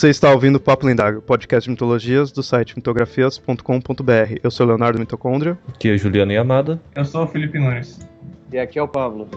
Você está ouvindo o Papo Lendário, podcast de mitologias do site mitografias.com.br. Eu sou Leonardo Mitocôndria. Aqui é Juliana Yamada. Eu sou o Felipe Nunes. E aqui é o Pablo.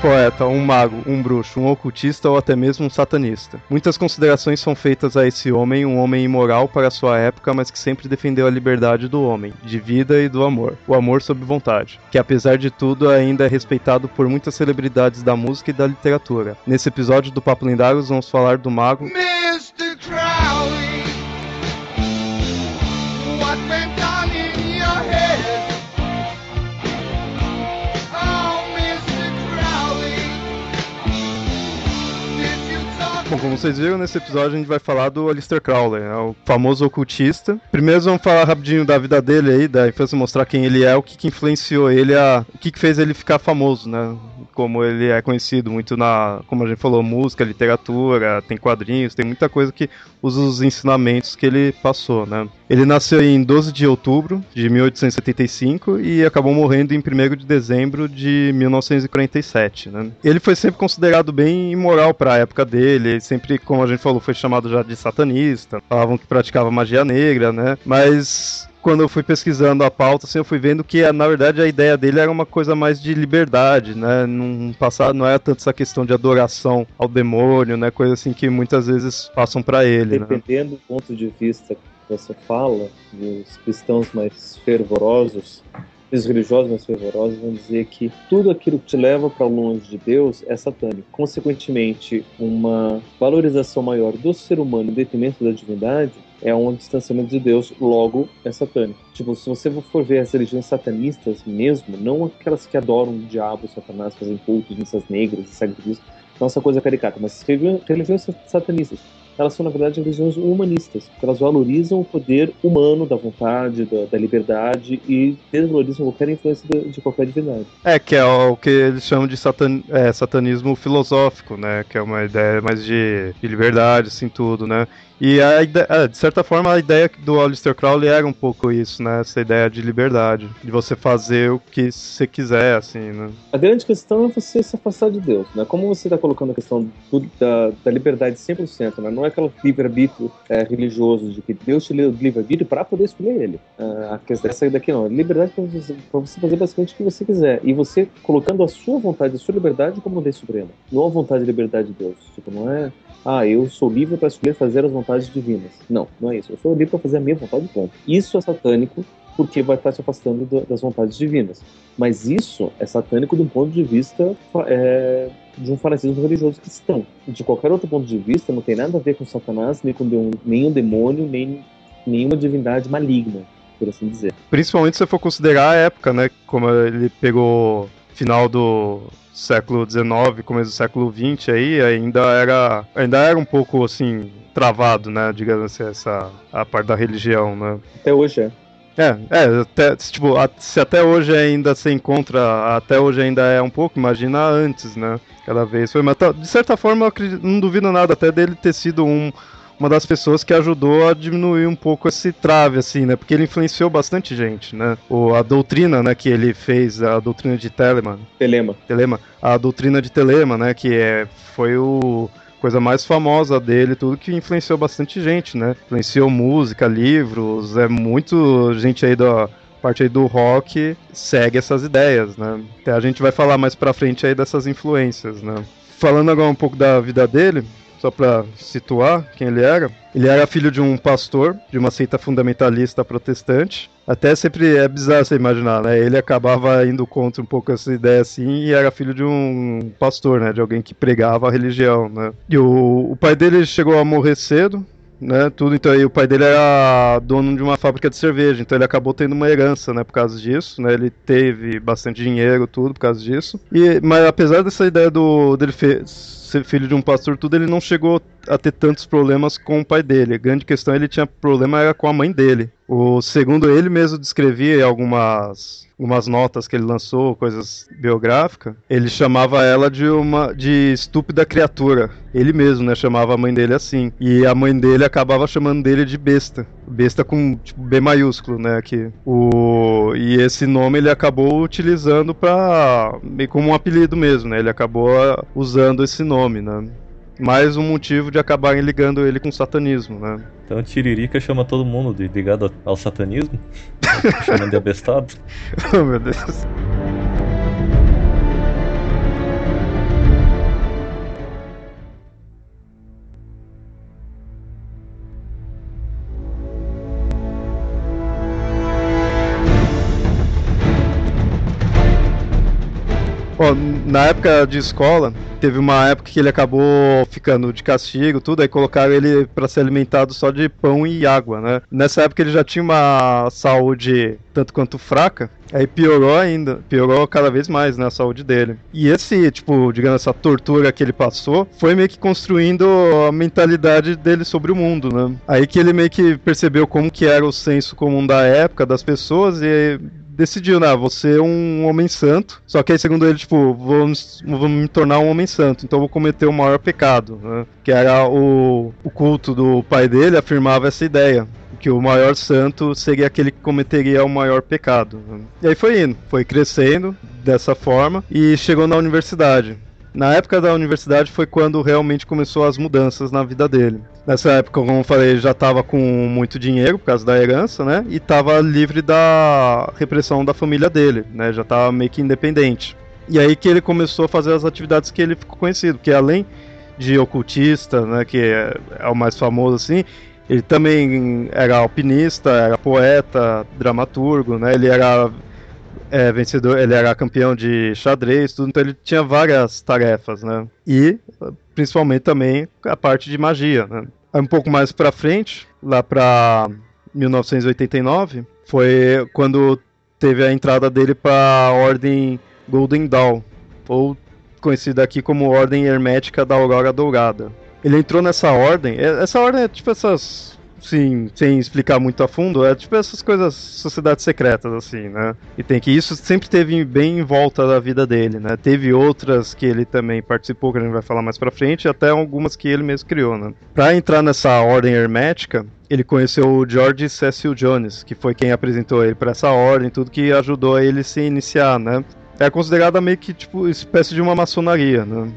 Poeta, um mago, um bruxo, um ocultista ou até mesmo um satanista. Muitas considerações são feitas a esse homem, um homem imoral para sua época, mas que sempre defendeu a liberdade do homem, de vida e do amor, o amor sob vontade, que apesar de tudo ainda é respeitado por muitas celebridades da música e da literatura. Nesse episódio do Papo Lendários vamos falar do mago Mr. Bom, como vocês viram, nesse episódio a gente vai falar do Aleister Crowley, né, o famoso ocultista. Primeiro vamos falar rapidinho da vida dele aí, da infância, mostrar quem ele é, o que, que influenciou ele, a, o que, que fez ele ficar famoso, né? Como ele é conhecido muito na, como a gente falou, música, literatura, tem quadrinhos, tem muita coisa que usa os ensinamentos que ele passou, né? Ele nasceu em 12 de outubro de 1875 e acabou morrendo em 1 de dezembro de 1947, né? Ele foi sempre considerado bem imoral para a época dele, ele sempre, como a gente falou, foi chamado já de satanista, falavam que praticava magia negra, né? Mas quando eu fui pesquisando a pauta, assim, eu fui vendo que, na verdade, a ideia dele era uma coisa mais de liberdade, né? Num passado não era tanto essa questão de adoração ao demônio, né? Coisa assim que muitas vezes passam para ele, né? Dependendo do ponto de vista que você fala, dos cristãos mais fervorosos, os religiosos mais fervorosos vão dizer que tudo aquilo que te leva para longe de Deus é satânico. Consequentemente, uma valorização maior do ser humano em detrimento da divindade é um distanciamento de Deus, logo é satânico. Tipo, se você for ver as religiões satanistas mesmo, não aquelas que adoram o diabo, Satanás, fazem cultos, missas negras sacrifícios, não essa coisa caricata, mas religiões satanistas, elas são, na verdade, religiões humanistas, porque elas valorizam o poder humano da vontade, da, da liberdade e desvalorizam qualquer influência de, de qualquer divindade. É, que é o que eles chamam de satan- é, satanismo filosófico, né? Que é uma ideia mais de, de liberdade, assim, tudo, né? E a ide- é, de certa forma a ideia do Aleister Crowley era um pouco isso, né? Essa ideia de liberdade, de você fazer o que você quiser, assim, né? A grande questão é você se afastar de Deus, né? Como você está colocando a questão do- da, da liberdade 100%, né? Não é aquele livre-arbítrio é, religioso de que Deus te deu livre-arbítrio para poder escolher ele. Ah, a questão essa daqui não. Liberdade para você, pra você fazer basicamente o que você quiser. E você colocando a sua vontade, a sua liberdade como lei suprema. Não a vontade e liberdade de Deus. Tipo, não é... Ah, eu sou livre para escolher fazer as vontades divinas. Não, não é isso. Eu sou livre para fazer a minha vontade, ponto. Isso é satânico porque vai estar se afastando do- das vontades divinas. Mas isso é satânico de um ponto de vista é, de um fanatismo religioso cristão. De qualquer outro ponto de vista, não tem nada a ver com Satanás, nem com nenhum demônio, nem nenhuma divindade maligna, por assim dizer. Principalmente se for considerar a época, né? Como ele pegou final do século XIX, começo do século XX aí, ainda era, ainda era um pouco assim travado, né? Digamos assim, essa a parte da religião, né? Até hoje é. É, é, até, se, tipo, se até hoje ainda se encontra, até hoje ainda é um pouco, imagina antes, né? Cada vez foi, mas tá- de certa forma eu acredito- não duvido nada até dele ter sido um, uma das pessoas que ajudou a diminuir um pouco esse trave, assim, né? Porque ele influenciou bastante gente, né? O, a doutrina, né, que ele fez, a doutrina de Telemann, Telema. Telema, a doutrina de Telema, né, que é, foi o coisa mais famosa dele, tudo que influenciou bastante gente, né? Influenciou música, livros, é muito gente aí da parte aí do rock segue essas ideias, né? Até a gente vai falar mais pra frente aí dessas influências, né? Falando agora um pouco da vida dele, só pra situar quem ele era. Ele era filho de um pastor, de uma seita fundamentalista protestante. Até sempre é bizarro você imaginar, né? Ele acabava indo contra um pouco essa ideia assim e era filho de um pastor, né? De alguém que pregava a religião, né? E o, o pai dele chegou a morrer cedo, né, tudo, então aí o pai dele era dono de uma fábrica de cerveja, então ele acabou tendo uma herança, né, por causa disso, né, ele teve bastante dinheiro, tudo, por causa disso, e, mas apesar dessa ideia do, dele ser filho de um pastor, tudo, ele não chegou a ter tantos problemas com o pai dele, a grande questão ele tinha problema era com a mãe dele, o segundo ele mesmo descrevia algumas umas notas que ele lançou, coisas biográficas, ele chamava ela de uma de estúpida criatura. Ele mesmo, né, chamava a mãe dele assim. E a mãe dele acabava chamando dele de besta. Besta com tipo, B maiúsculo, né, aqui. O e esse nome ele acabou utilizando para meio como um apelido mesmo, né? Ele acabou ah, usando esse nome, né? Mais um motivo de acabarem ligando ele com o satanismo, né? Então Tiririca chama todo mundo de ligado ao satanismo, chamando de abestado. oh, meu Deus. Ó, na época de escola, teve uma época que ele acabou ficando de castigo, tudo, aí colocaram ele para ser alimentado só de pão e água, né? Nessa época ele já tinha uma saúde tanto quanto fraca, aí piorou ainda, piorou cada vez mais, né, a saúde dele. E esse, tipo, digamos, essa tortura que ele passou, foi meio que construindo a mentalidade dele sobre o mundo, né? Aí que ele meio que percebeu como que era o senso comum da época, das pessoas, e decidiu, né? Vou ser um homem santo. Só que aí, segundo ele, tipo, vou, vou me tornar um homem santo. Então vou cometer o maior pecado, né? Que era o, o culto do pai dele, afirmava essa ideia que o maior santo seria aquele que cometeria o maior pecado. né? E aí foi indo, foi crescendo dessa forma e chegou na universidade. Na época da universidade foi quando realmente começou as mudanças na vida dele. Nessa época, como eu falei, ele já estava com muito dinheiro por causa da herança, né? E estava livre da repressão da família dele, né? Já estava meio que independente. E aí que ele começou a fazer as atividades que ele ficou conhecido, que além de ocultista, né, que é, é o mais famoso assim, ele também era alpinista, era poeta, dramaturgo, né? Ele era é, vencedor, ele era campeão de xadrez, tudo, então ele tinha várias tarefas, né? E principalmente também a parte de magia, né? Um pouco mais pra frente, lá pra 1989, foi quando teve a entrada dele pra Ordem Golden Dawn, ou conhecida aqui como Ordem Hermética da Aurora Dourada. Ele entrou nessa ordem, essa ordem é tipo essas sim, sem explicar muito a fundo, é tipo essas coisas, sociedades secretas, assim, né? E tem que isso sempre teve bem em volta da vida dele, né? Teve outras que ele também participou, que a gente vai falar mais pra frente, e até algumas que ele mesmo criou, né? Pra entrar nessa ordem hermética, ele conheceu o George Cecil Jones, que foi quem apresentou ele pra essa ordem, tudo que ajudou ele a se iniciar, né? É considerada meio que, tipo, espécie de uma maçonaria, né?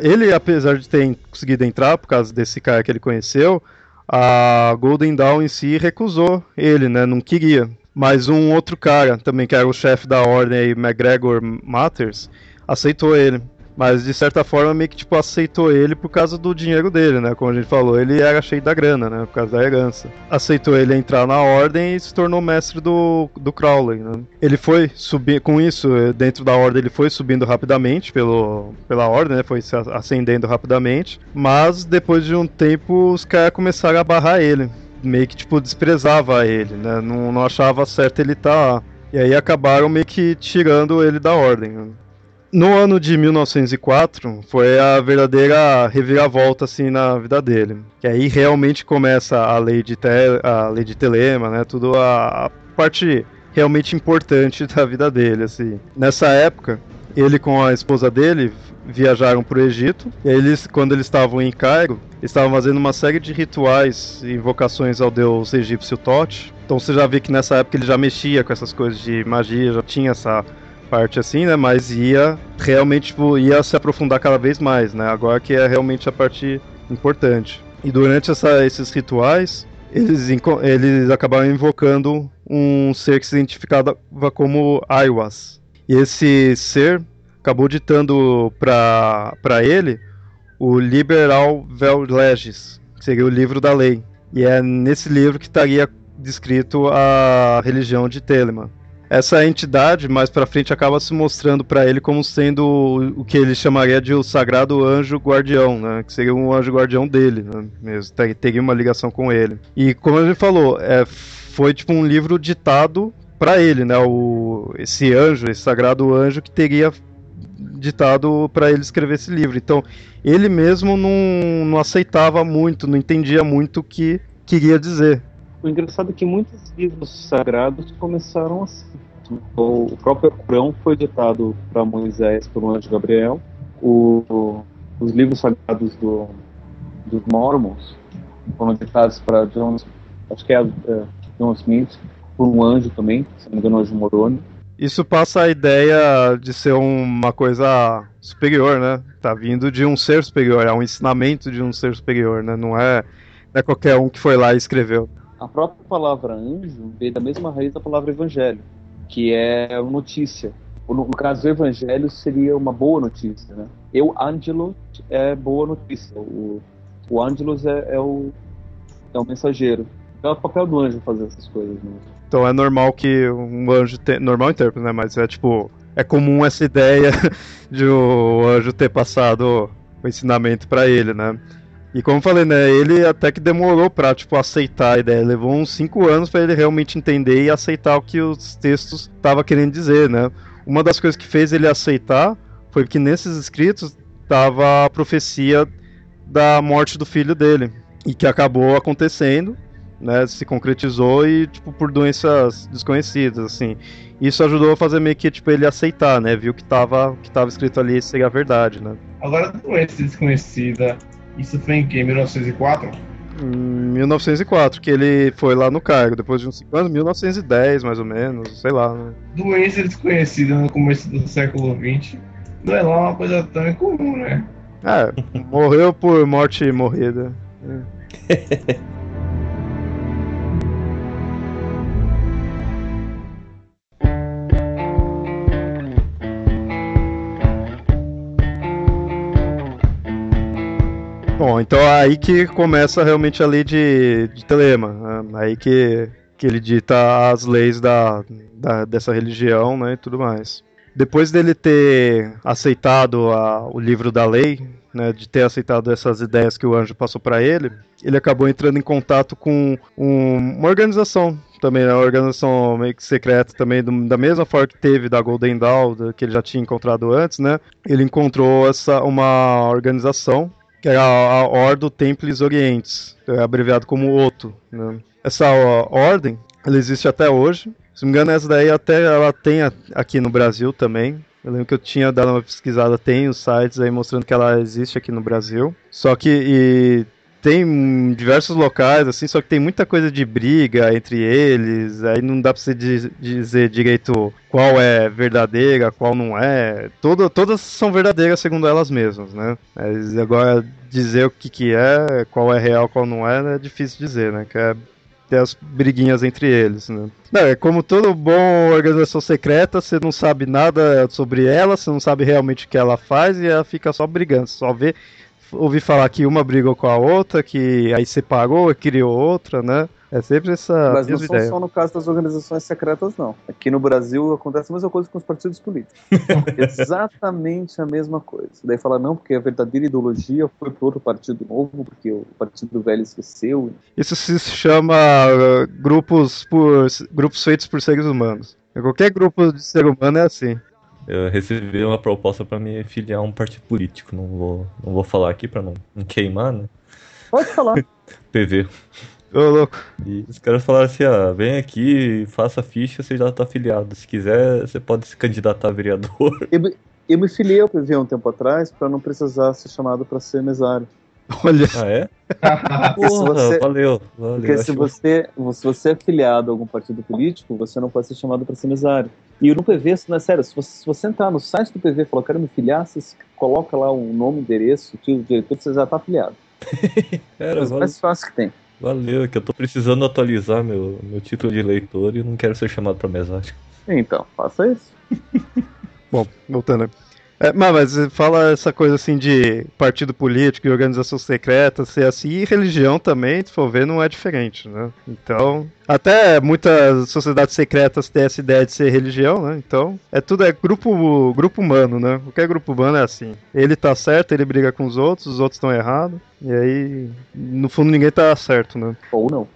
Ele, apesar de ter conseguido entrar por causa desse cara que ele conheceu, a Golden Dawn em si recusou ele, né? Não queria. Mas um outro cara, também que era o chefe da ordem aí, McGregor Matters, aceitou ele. Mas de certa forma meio que tipo aceitou ele por causa do dinheiro dele, né? Como a gente falou, ele era cheio da grana, né? Por causa da herança. Aceitou ele entrar na ordem e se tornou mestre do, do Crowley, né? Ele foi subir com isso, eh, dentro da ordem ele foi subindo rapidamente pelo, pela ordem, né? Foi se ascendendo rapidamente. Mas depois de um tempo os caras começaram a barrar ele. Meio que tipo desprezava ele, né? Não, não achava certo ele estar lá. E aí acabaram meio que tirando ele da ordem. No ano de 1904 foi a verdadeira reviravolta assim na vida dele, que aí realmente começa a lei de te, a lei de Telema, né, tudo a, a parte realmente importante da vida dele assim. Nessa época, ele com a esposa dele viajaram para o Egito eles quando eles estavam em Cairo, estavam fazendo uma série de rituais e invocações ao deus egípcio Tote. Então você já vê que nessa época ele já mexia com essas coisas de magia, já tinha essa parte assim, né? Mas ia realmente tipo, ia se aprofundar cada vez mais, né? Agora que é realmente a parte importante. E durante essa- esses rituais, eles, eles acabaram invocando um ser que se identificava como Aiwas. E esse ser acabou ditando para ele o Liberal Vel Legis, que seria o livro da lei. E é nesse livro que estaria descrito a religião de Telemann. Essa entidade, mais pra frente, acaba se mostrando para ele como sendo o, que ele chamaria de o sagrado anjo guardião, né? Que seria um anjo guardião dele, né? Mesmo, ter- teria uma ligação com ele. E como ele falou, é, foi tipo um livro ditado para ele, né? O, esse anjo, esse sagrado anjo que teria ditado para ele escrever esse livro. Então, ele mesmo não, não aceitava muito, não entendia muito o que queria dizer. O engraçado é que muitos livros sagrados começaram assim. O próprio Corão foi ditado para Moisés por um anjo Gabriel. O- os livros sagrados do, dos Mormons foram ditados para John, acho que é, é John Smith, por um anjo também, se não me engano, o anjo Moroni. Isso passa a ideia de ser uma coisa superior, né? Tá vindo de um ser superior, é um ensinamento de um ser superior, né? Não é, não é qualquer um que foi lá e escreveu. A própria palavra anjo veio da mesma raiz da palavra evangelho, que é notícia. No, caso, o evangelho seria uma boa notícia, né? Eu, Angelus, é boa notícia. O, o é, é o, é o mensageiro. É o papel do anjo fazer essas coisas, né? Então é normal que um anjo tenha. Normal intérprete, né? Mas é tipo. É comum essa ideia de o anjo ter passado o ensinamento pra ele, né? E como eu falei, né? Ele até que demorou pra, tipo, aceitar a ideia. Levou uns cinco anos pra ele realmente entender e aceitar o que os textos estavam querendo dizer, né? Uma das coisas que fez ele aceitar foi que nesses escritos tava a profecia da morte do filho dele. E que acabou acontecendo né, se concretizou e tipo por doenças desconhecidas, assim. Isso ajudou a fazer meio que tipo ele aceitar, né? Viu que tava que tava escrito ali seria a verdade, né? Agora, doença desconhecida, isso foi em que? 1904? Em 1904 que ele foi lá no cargo, depois de uns 5 anos, 1910 mais ou menos, sei lá, né? Doença desconhecida no começo do século XX não é lá uma coisa tão incomum, né? É, morreu por morte morrida. Bom, então é aí que começa realmente a lei de, de Telema. né? Aí que, que ele dita as leis da, da- dessa religião né, e tudo mais. Depois dele ter aceitado a- o livro da lei, né, de ter aceitado essas ideias que o anjo passou para ele, ele acabou entrando em contato com um- uma organização também, né, uma organização meio que secreta também, do- da mesma forma que teve da Golden Dawn, da- que ele já tinha encontrado antes, né? Ele encontrou essa uma organização que era a, a Ordo Templis Orientes, é abreviado como OTO. Né? Essa ordem, ela existe até hoje. Se não me engano, essa daí até ela tem aqui no Brasil também. Eu lembro que eu tinha dado uma pesquisada, tem os sites aí mostrando que ela existe aqui no Brasil. Só que e tem em diversos locais, assim, só que tem muita coisa de briga entre eles, aí não dá pra você di- dizer direito qual é verdadeira, qual não é. Todo, todas são verdadeiras segundo elas mesmas, né? Mas agora dizer o que, que é, qual é real, qual não é, é difícil dizer, né? Que é ter as briguinhas entre eles, né? Não, é como toda boa organização secreta, você não sabe nada sobre ela, você não sabe realmente o que ela faz e ela fica só brigando, só vê ouvi falar que uma brigou com a outra, que aí separou, criou outra, né? É sempre essa Mas não são só no caso das organizações secretas, não. Aqui no Brasil acontece a mesma coisa com os partidos políticos. Exatamente a mesma coisa. Daí fala, não, porque a verdadeira ideologia foi para outro partido novo, porque o partido velho esqueceu. Isso se chama uh, grupos por grupos feitos por seres humanos. Qualquer grupo de ser humano é assim. Eu recebi uma proposta pra me filiar a um partido político. Não vou, não vou falar aqui pra não, não queimar, né? Pode falar. PV. Ô, louco. E os caras falaram assim, ah, vem aqui, faça a ficha, você já tá afiliado. Se quiser, você pode se candidatar a vereador. Eu, me- eu me filiei ao PV um tempo atrás para não precisar ser chamado para ser mesário. Olha, Ah, é? Porra, você- valeu, valeu. Porque se você, se você é filiado a algum partido político, você não pode ser chamado para ser mesário. E no PV, não é sério, se você, se você entrar no site do PV e falar, quero me filiar, você coloca lá o nome, endereço, o tio, o diretor, você já está afiliado. Cara, Coisa valeu, mais fácil que tem. valeu, que eu tô precisando atualizar meu, meu título de eleitor e não quero ser chamado pra mesário. Então, faça isso. Bom, voltando. É, mas, você fala essa coisa assim de partido político e organização secreta ser assim, e religião também, se for ver, não é diferente, né? Então, até muitas sociedades secretas têm essa ideia de ser religião, né? Então, é tudo é grupo, grupo humano, né? Qualquer grupo humano é assim. Ele tá certo, ele briga com os outros, os outros estão errados, e aí, no fundo, ninguém tá certo, né? Ou não.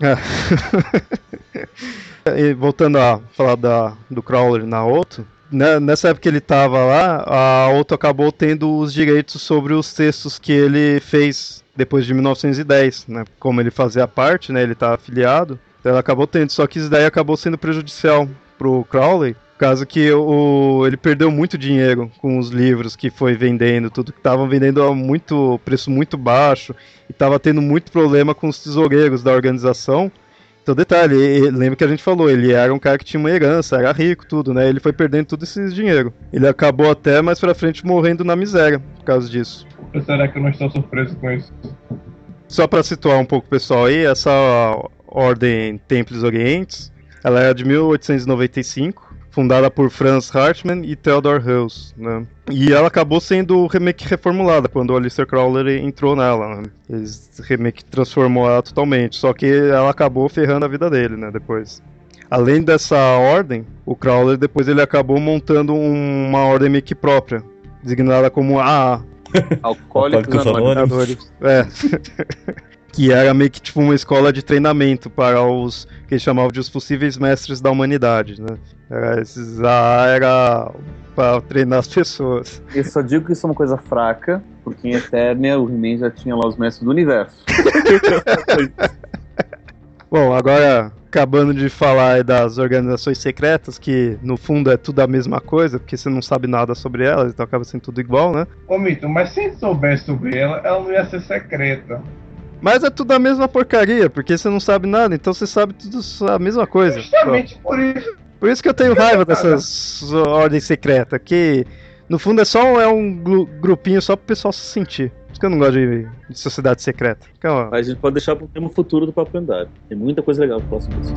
E voltando a falar da, do Crawler na Otto, né, nessa época que ele tava lá, a Otto acabou tendo os direitos sobre os textos que ele fez depois de 1910, né? Como ele fazia parte, né? Ele tá afiliado, então ela acabou tendo, só que isso daí acabou sendo prejudicial pro Crowley, causa que o, ele perdeu muito dinheiro com os livros que foi vendendo, tudo que estavam vendendo a muito preço muito baixo e tava tendo muito problema com os tesoureiros da organização. Então, detalhe, lembra que a gente falou, ele era um cara que tinha uma herança, era rico, tudo, né? Ele foi perdendo todo esse dinheiro. Ele acabou até mais pra frente morrendo na miséria por causa disso. Será que eu não estou surpreso com isso? Só pra situar um pouco o pessoal aí, essa ordem Templos Orientes, ela é de 1895, fundada por Franz Hartmann e Theodor Heuss, né? E ela acabou sendo remake reformulada quando o Aleister Crowley entrou nela, né? Eles remake transformou ela totalmente, só que ela acabou ferrando a vida dele, né, depois. Além dessa ordem, o Crowley depois ele acabou montando um- uma ordem meio que própria, designada como AA, Alcoólicos. Anônimos. é. que era meio que tipo uma escola de treinamento para os que eles chamavam de os possíveis mestres da humanidade, né? Era, esses era para treinar as pessoas. Eu só digo que isso é uma coisa fraca, porque em Eternia o He-Man já tinha lá os mestres do universo. Bom, agora acabando de falar das organizações secretas, que no fundo é tudo a mesma coisa, porque você não sabe nada sobre elas, então acaba sendo tudo igual, né? Ô Mito, mas se soubesse sobre ela, ela não ia ser secreta. Mas é tudo a mesma porcaria, porque você não sabe nada, então você sabe tudo a mesma coisa. Justamente por isso. Por isso que eu tenho raiva dessas ordens secretas, que no fundo é só é um gru- grupinho só pro pessoal se sentir. Por isso que eu não gosto de, de sociedade secreta. Calma. Mas a gente pode deixar pro tema futuro do Papo Lendário. Tem muita coisa legal pro próximo disso.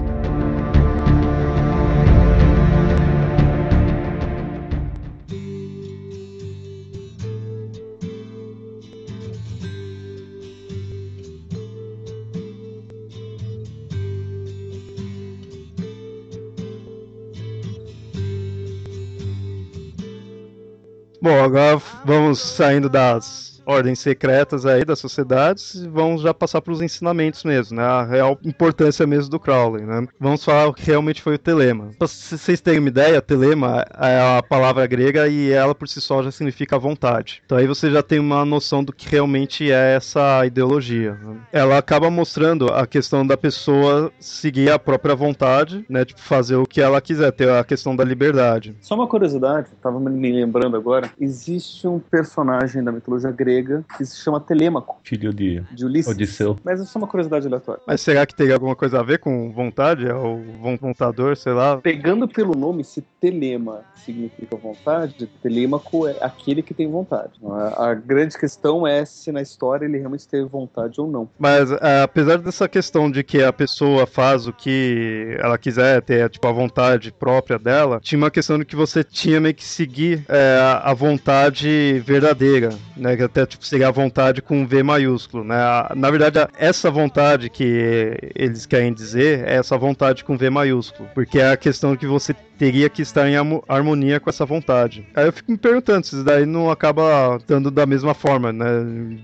Bom, agora vamos saindo das ordens secretas aí das sociedades vamos já passar para os ensinamentos mesmo, né? A real importância mesmo do Crowley, né? Vamos falar o que realmente foi o telema. Pra c- vocês terem uma ideia, telema é a palavra grega e ela por si só já significa vontade. Então aí você já tem uma noção do que realmente é essa ideologia. né? Ela acaba mostrando a questão da pessoa seguir a própria vontade, né? Tipo, fazer o que ela quiser, ter a questão da liberdade. Só uma curiosidade, tava me lembrando agora, existe um personagem da mitologia grega que se chama Telêmaco, Filho de de Ulisses. Odisseu. Mas isso é uma curiosidade aleatória. Mas será que teria alguma coisa a ver com vontade? É o von- vontador, sei lá. Pegando pelo nome, se telema significa vontade, telêmaco é aquele que tem vontade. A, a grande questão é se na história ele realmente teve vontade ou não. Mas é, apesar dessa questão de que a pessoa faz o que ela quiser, ter tipo, a vontade própria dela, tinha uma questão de que você tinha meio que seguir é, a a vontade verdadeira, né? Que até tipo, seria a vontade com V maiúsculo, né? Na verdade, essa vontade que eles querem dizer é essa vontade com V maiúsculo, porque é a questão que você teria que estar em harmo- harmonia com essa vontade. Aí eu fico me perguntando se isso daí não acaba dando da mesma forma, né?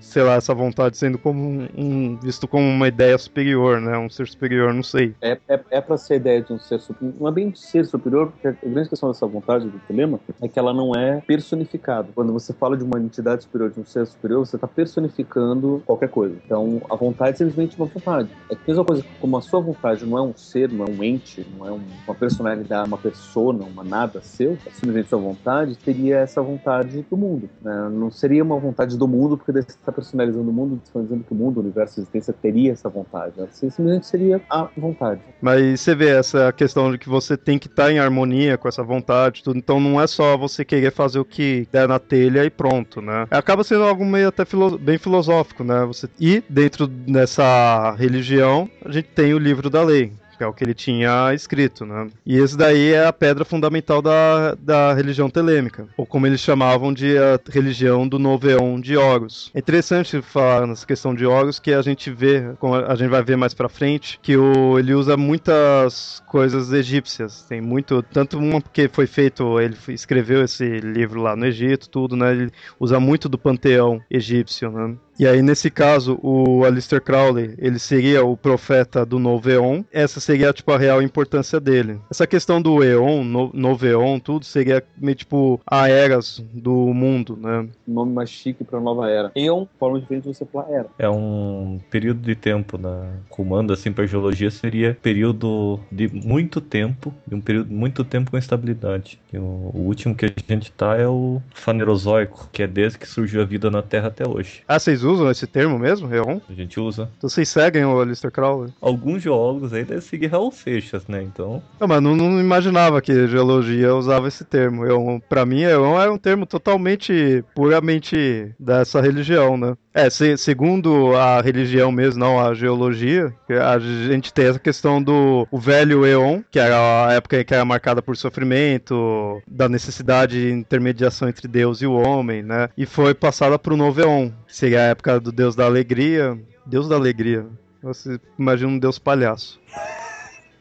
Sei lá, essa vontade sendo como um, um- visto como uma ideia superior, né? Um ser superior, não sei. É, é, é para ser a ideia de um ser superior. Não é bem de ser superior, porque a grande questão dessa vontade do telema é que ela não é personificada. Quando você fala de uma entidade superior, de um ser superior, você está personificando qualquer coisa. Então, a vontade é simplesmente uma vontade. É a mesma coisa, como a sua vontade não é um ser, não é um ente, não é um- uma personalidade, uma persona, uma nada seu, simplesmente sua vontade, teria essa vontade do mundo. né? Não seria uma vontade do mundo, porque você está personalizando o mundo, você está dizendo que o mundo, o universo, a existência teria essa vontade. Ela simplesmente seria a vontade. Mas você vê essa questão de que você tem que estar em harmonia com essa vontade, tudo. Então não é só você querer fazer o que der na telha e pronto, né? Acaba sendo algo meio até filo- bem filosófico, né? Você... E dentro dessa religião, a gente tem o livro da lei. Que é o que ele tinha escrito, né? E esse daí é a pedra fundamental da, da religião telêmica, ou como eles chamavam de a religião do Noveon de Horus. É interessante falar nessa questão de Horus que a gente vê, como a gente vai ver mais pra frente, que o, ele usa muitas coisas egípcias. Tem muito, tanto uma porque foi feito, ele escreveu esse livro lá no Egito, tudo, né? Ele usa muito do panteão egípcio, né? E aí, nesse caso, o Aleister Crowley, ele seria o profeta do novo Eon. Essa seria, tipo, a real importância dele. Essa questão do Eon, no, novo Eon, tudo, seria meio, tipo, a eras do mundo, né? Nome mais chique pra nova era. Eon, forma diferente de você falar era. É um período de tempo na comando, assim, pra geologia seria período de muito tempo e um período muito tempo com estabilidade. E o, o último que a gente tá é o Fanerozoico, que é desde que surgiu a vida na Terra até hoje. Ah, vocês usam esse termo mesmo, Eon? A gente usa. Então vocês seguem o Aleister Crowley? Alguns geólogos aí devem seguir Raul Seixas, né? Então, Não, mas não, não imaginava que geologia usava esse termo. Eu, pra mim, Eon é um termo totalmente, puramente dessa religião, né? É, se- segundo a religião mesmo, não a geologia, a gente tem essa questão do o velho Eon, que era a época que era marcada por sofrimento, da necessidade de intermediação entre Deus e o homem, né? E foi passada para o novo Eon, que seria a época do Deus da alegria. Deus da alegria. Você imagina um Deus palhaço.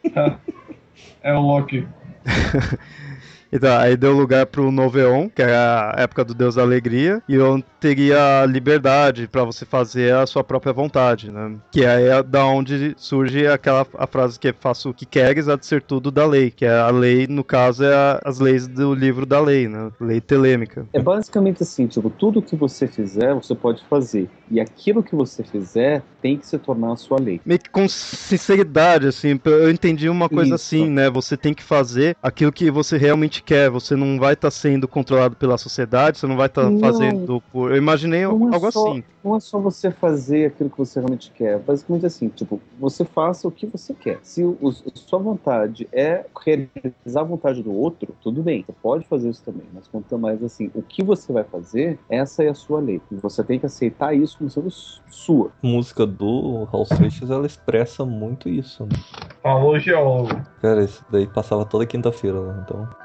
É o Loki. Então, aí deu lugar pro Noveon, que é a época do Deus da Alegria, e onde teria liberdade pra você fazer a sua própria vontade, né? Que aí é da onde surge aquela a frase que é faço o que queres, há de ser tudo da lei, que é a lei, no caso, é a- as leis do livro da lei, né? Lei telêmica. É basicamente assim, tipo, tudo que você fizer, você pode fazer. E aquilo que você fizer tem que se tornar a sua lei. Meio que com sinceridade, assim, eu entendi uma coisa Isso. assim, né? Você tem que fazer aquilo que você realmente quer, você não vai estar sendo controlado pela sociedade, você não vai estar Não. fazendo por. Eu imaginei Não é algo só- assim. Não é só você fazer aquilo que você realmente quer. Basicamente assim, tipo, você faça o que você quer. Se o, o- sua vontade é realizar a vontade do outro, tudo bem, você pode fazer isso também. Mas quanto mais assim, o que você vai fazer, essa é a sua lei. E você tem que aceitar isso como sendo su- sua. a música do Raul Seixas, ela expressa muito isso, né? Falou geólogo. Cara, isso daí passava toda quinta-feira lá, então...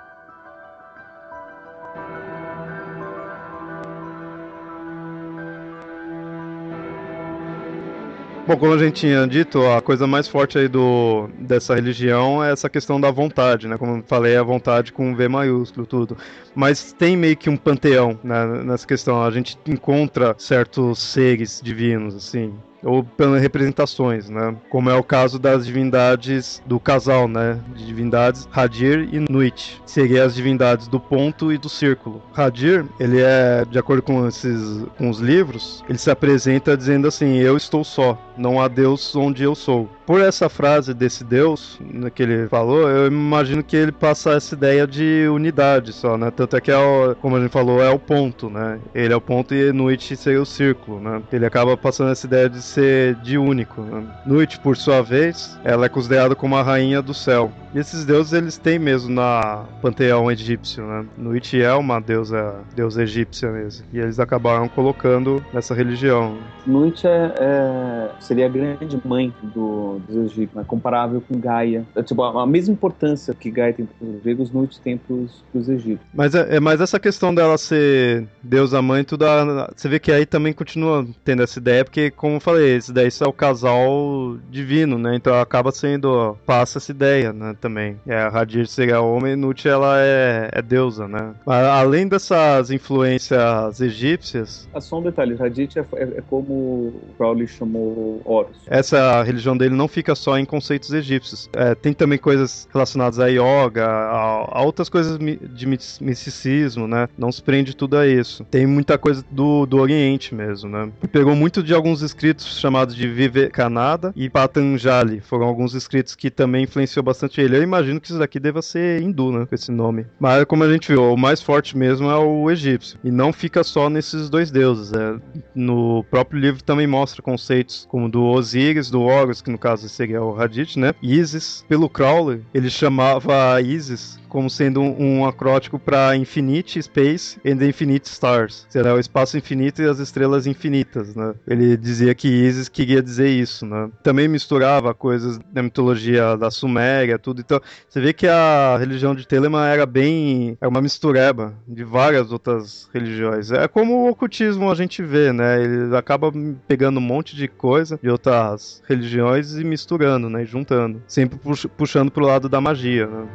Bom, como a gente tinha dito, a coisa mais forte aí do, dessa religião é essa questão da vontade, né? Como eu falei, a vontade com V maiúsculo, tudo. Mas tem meio que um panteão né, nessa questão. A gente encontra certos seres divinos, assim. Ou pelas representações, né? Como é o caso das divindades do casal, né? De divindades Hadir e Nuit. Seriam as divindades do ponto e do círculo. Hadir, ele é, de acordo com esses com os livros, ele se apresenta dizendo assim: Eu estou só, não há Deus onde eu sou. Por essa frase desse Deus, né, que ele falou, eu imagino que ele passa essa ideia de unidade só, né? Tanto é que, é o, como a gente falou, é o ponto, né? Ele é o ponto e Nuit seria o círculo, né? Ele acaba passando essa ideia de ser de único. Né? Nuit, por sua vez, ela é considerada como a rainha do céu. E esses deuses eles têm mesmo na panteão egípcio, né? Nuit é uma deusa, deusa egípcia mesmo. E eles acabaram colocando nessa religião. Nuit é, é- seria a grande mãe do, dos egípcios, né? comparável com Gaia. É, tipo, a, a mesma importância que Gaia tem para os gregos, Nuit tem para os egípcios. Mas é, é mais essa questão dela ser deusa mãe, tudo. a- Você vê que aí também continua tendo essa ideia, porque, como eu falei, esse daí isso é o casal divino, né? Então acaba sendo. passa essa ideia, né? Também. É, a Radir seria homem, Nut ela é, é deusa, né? Mas, além dessas influências egípcias, Ah, só um detalhe, Radit é, é, é como Crowley chamou Horus. essa religião dele não fica só em conceitos egípcios. É, tem também coisas relacionadas a yoga, a, a outras coisas de mis- misticismo, né? Não se prende tudo a isso. Tem muita coisa do, do Oriente mesmo, né? Pegou muito de alguns escritos chamados de Vivekananda e Patanjali. Foram alguns escritos que também influenciou bastante ele. Eu imagino que isso daqui deva ser hindu, né? Com esse nome. Mas como a gente viu, o mais forte mesmo é o egípcio. E não fica só nesses dois deuses. É, no próprio livro também mostra conceitos como do Osíris, do Horus, que no caso seria o Hadith, né? Isis. Pelo Crowley, ele chamava Isis como sendo um, um acrótico para Infinite Space and Infinite Stars. Será o espaço infinito e as estrelas infinitas, né? Ele dizia que Isis queria dizer isso, né? Também misturava coisas da mitologia da Suméria, tudo. Então, você vê que a religião de Telemann era bem... é uma mistureba de várias outras religiões. É como o ocultismo a gente vê, né? Ele acaba pegando um monte de coisa de outras religiões misturando, né? Juntando. Sempre pux- puxando pro lado da magia, né?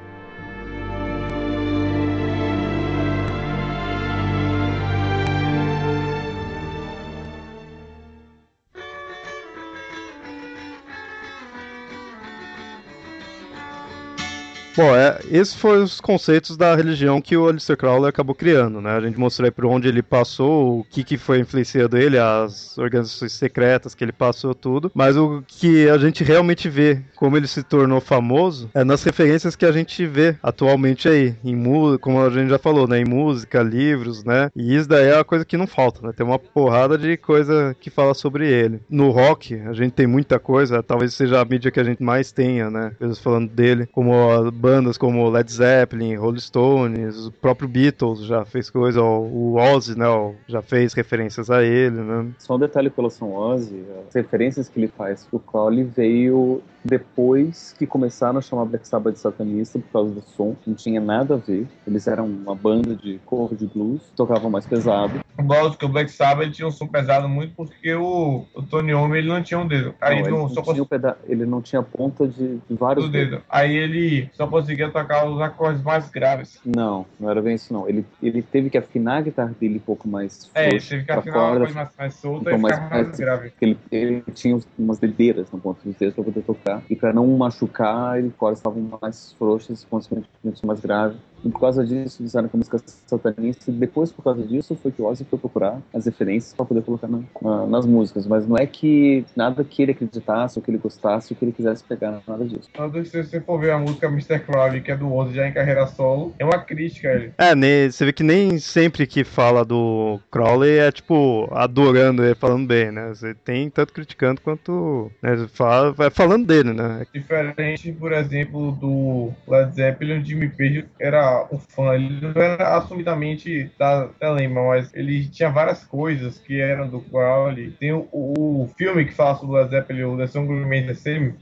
Bom, é, esses foram os conceitos da religião que o Aleister Crowley acabou criando, né? A gente mostrou aí por onde ele passou, o que, que foi influenciando ele, as organizações secretas que ele passou, tudo. Mas o que a gente realmente vê, como ele se tornou famoso, é nas referências que a gente vê atualmente aí, em música, como a gente já falou, né? Em música, livros, né? E isso daí é uma coisa que não falta, né? Tem uma porrada de coisa que fala sobre ele. No rock, a gente tem muita coisa, talvez seja a mídia que a gente mais tenha, né? Coisas falando dele, como a bandas como Led Zeppelin, Rolling Stones, o próprio Beatles já fez coisa, o Ozzy, né, já fez referências a ele, né? Só um detalhe com relação ao Ozzy, as referências que ele faz pro Crowley veio depois que começaram a chamar Black Sabbath de satanista por causa do som, não tinha nada a ver. Eles eram uma banda de cover de blues, tocavam mais pesado. Lógico que o Black Sabbath tinha um som pesado muito porque o, o Tony Iommi ele não tinha um dedo. Aí Não, ele, não, não tinha peda- ele não tinha ponta de, de vários do dedo. Aí ele só conseguia tocar os acordes mais graves. Não, não era bem isso não. Ele, ele teve que afinar a guitarra dele um pouco mais É, ele teve que pra afinar uma corda, coisa mais, mais solta então e mais, ficar mais mais grave. ele, ele tinha umas dedeiras no ponto dos dedos para poder tocar e para não machucar, ele cordas estavam mais frouxas, consequentemente mais graves. E por causa disso, disseram que a música satanista. E depois, por causa disso, foi que o Ozzy foi procurar as referências para poder colocar na- na- nas músicas. Mas não é que nada que ele acreditasse, ou que ele gostasse, ou que ele quisesse pegar, nada disso. Quando se você for ver a música Mr. Crowley, que é do Ozzy já em carreira solo, é uma crítica a ele. É, ne- você vê que nem sempre que fala do Crowley é tipo adorando ele, falando bem, né? Você tem tanto criticando quanto né, fala, vai falando dele, né? Diferente, por exemplo, do Led Zeppelin, o Jimmy Page era um fã. Ele não era assumidamente da Telema, mas ele tinha várias coisas que eram do Crowley. Tem o, o filme que fala sobre o Led Zeppelin, o The Song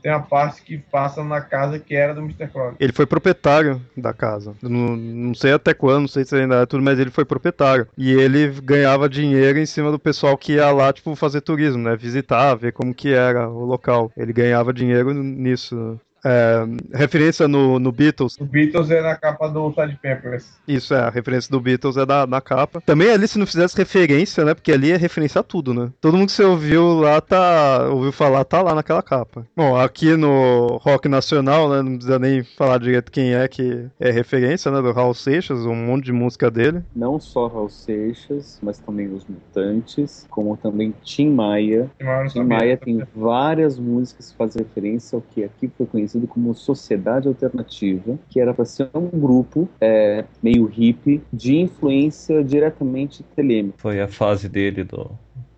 tem uma parte que passa na casa que era do Mr. Crowley. Ele foi proprietário da casa. Não, não sei até quando, não sei se ainda é tudo, mas ele foi proprietário. E ele ganhava dinheiro em cima do pessoal que ia lá, tipo, fazer turismo, né? Visitar, ver como que era o local. Ele ganhava dinheiro nisso. É, referência no, no Beatles, O Beatles é na capa do Sgt. Peppers. isso é, a referência do Beatles é da, na capa. Também ali, se não fizesse referência, né? Porque ali é referência a tudo, né? Todo mundo que você ouviu lá tá. ouviu falar, tá lá naquela capa. Bom, aqui no Rock Nacional, né? Não precisa nem falar direito quem é que é referência, né? Do Raul Seixas, um monte de música dele. Não só Raul Seixas, mas também os Mutantes, como também Tim Maia. Eu não Tim. Maia tem várias músicas que fazem referência ao que aqui foi conhecido como Sociedade Alternativa, que era para ser um grupo é, meio hippie de influência diretamente telêmica. Foi a fase dele do.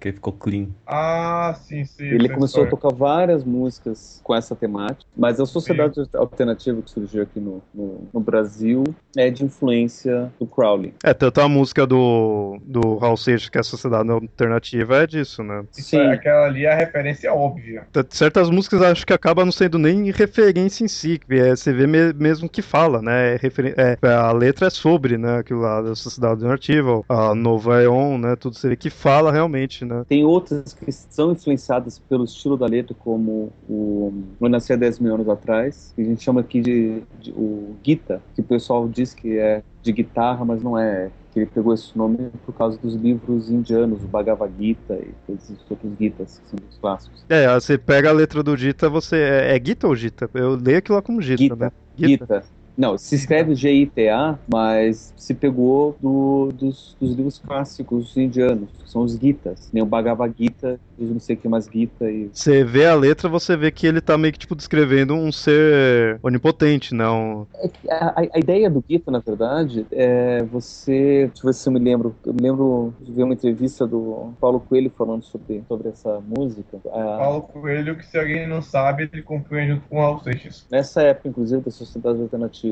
Que ficou clean. Ah, sim, sim. Ele essa começou a história. tocar várias músicas com essa temática, mas a Sociedade Alternativa que surgiu aqui no, no, no Brasil é de influência do Crowley. É, tanto a música do, do Raul Seixas, que é a Sociedade Alternativa, é disso, né? Isso é- Aquela ali é a referência óbvia. Certas músicas acho que acabam não sendo nem referência em si, que é, você vê me- mesmo que fala, né? É é, a letra é sobre, né? Aquilo lá da Sociedade Alternativa, a Nova Eon, né? Tudo você vê que fala realmente, né? Tem outras que são influenciadas pelo estilo da letra, como o Eu Nasci há 10 mil anos atrás, que a gente chama aqui de, de- o Gita, que o pessoal diz que é de guitarra, mas não é. Que ele pegou esse nome por causa dos livros indianos, o Bhagavad Gita e os outros Gitas, que são os clássicos. É, você pega a letra do Gita, você. É, é Gita ou Gita? Eu leio aquilo lá como Gita, Gita, né? Gita. Não, se escreve G-I-T-A, mas se pegou do- dos, dos livros clássicos indianos, que são os Gitas, nem o Bhagavad Gita, os não sei o que mais Gita e Você vê a letra, você vê que ele tá meio que tipo descrevendo um ser onipotente, né? Um- É que A, a- a ideia do Gita, na verdade, é você. Deixa eu ver se eu me lembro. Eu me lembro de ver uma entrevista do Paulo Coelho falando sobre, sobre essa música. Ah, Paulo Coelho, que se alguém não sabe, ele compunha junto com o Raul Seixas. nessa época, inclusive, da Sociedade Alternativa,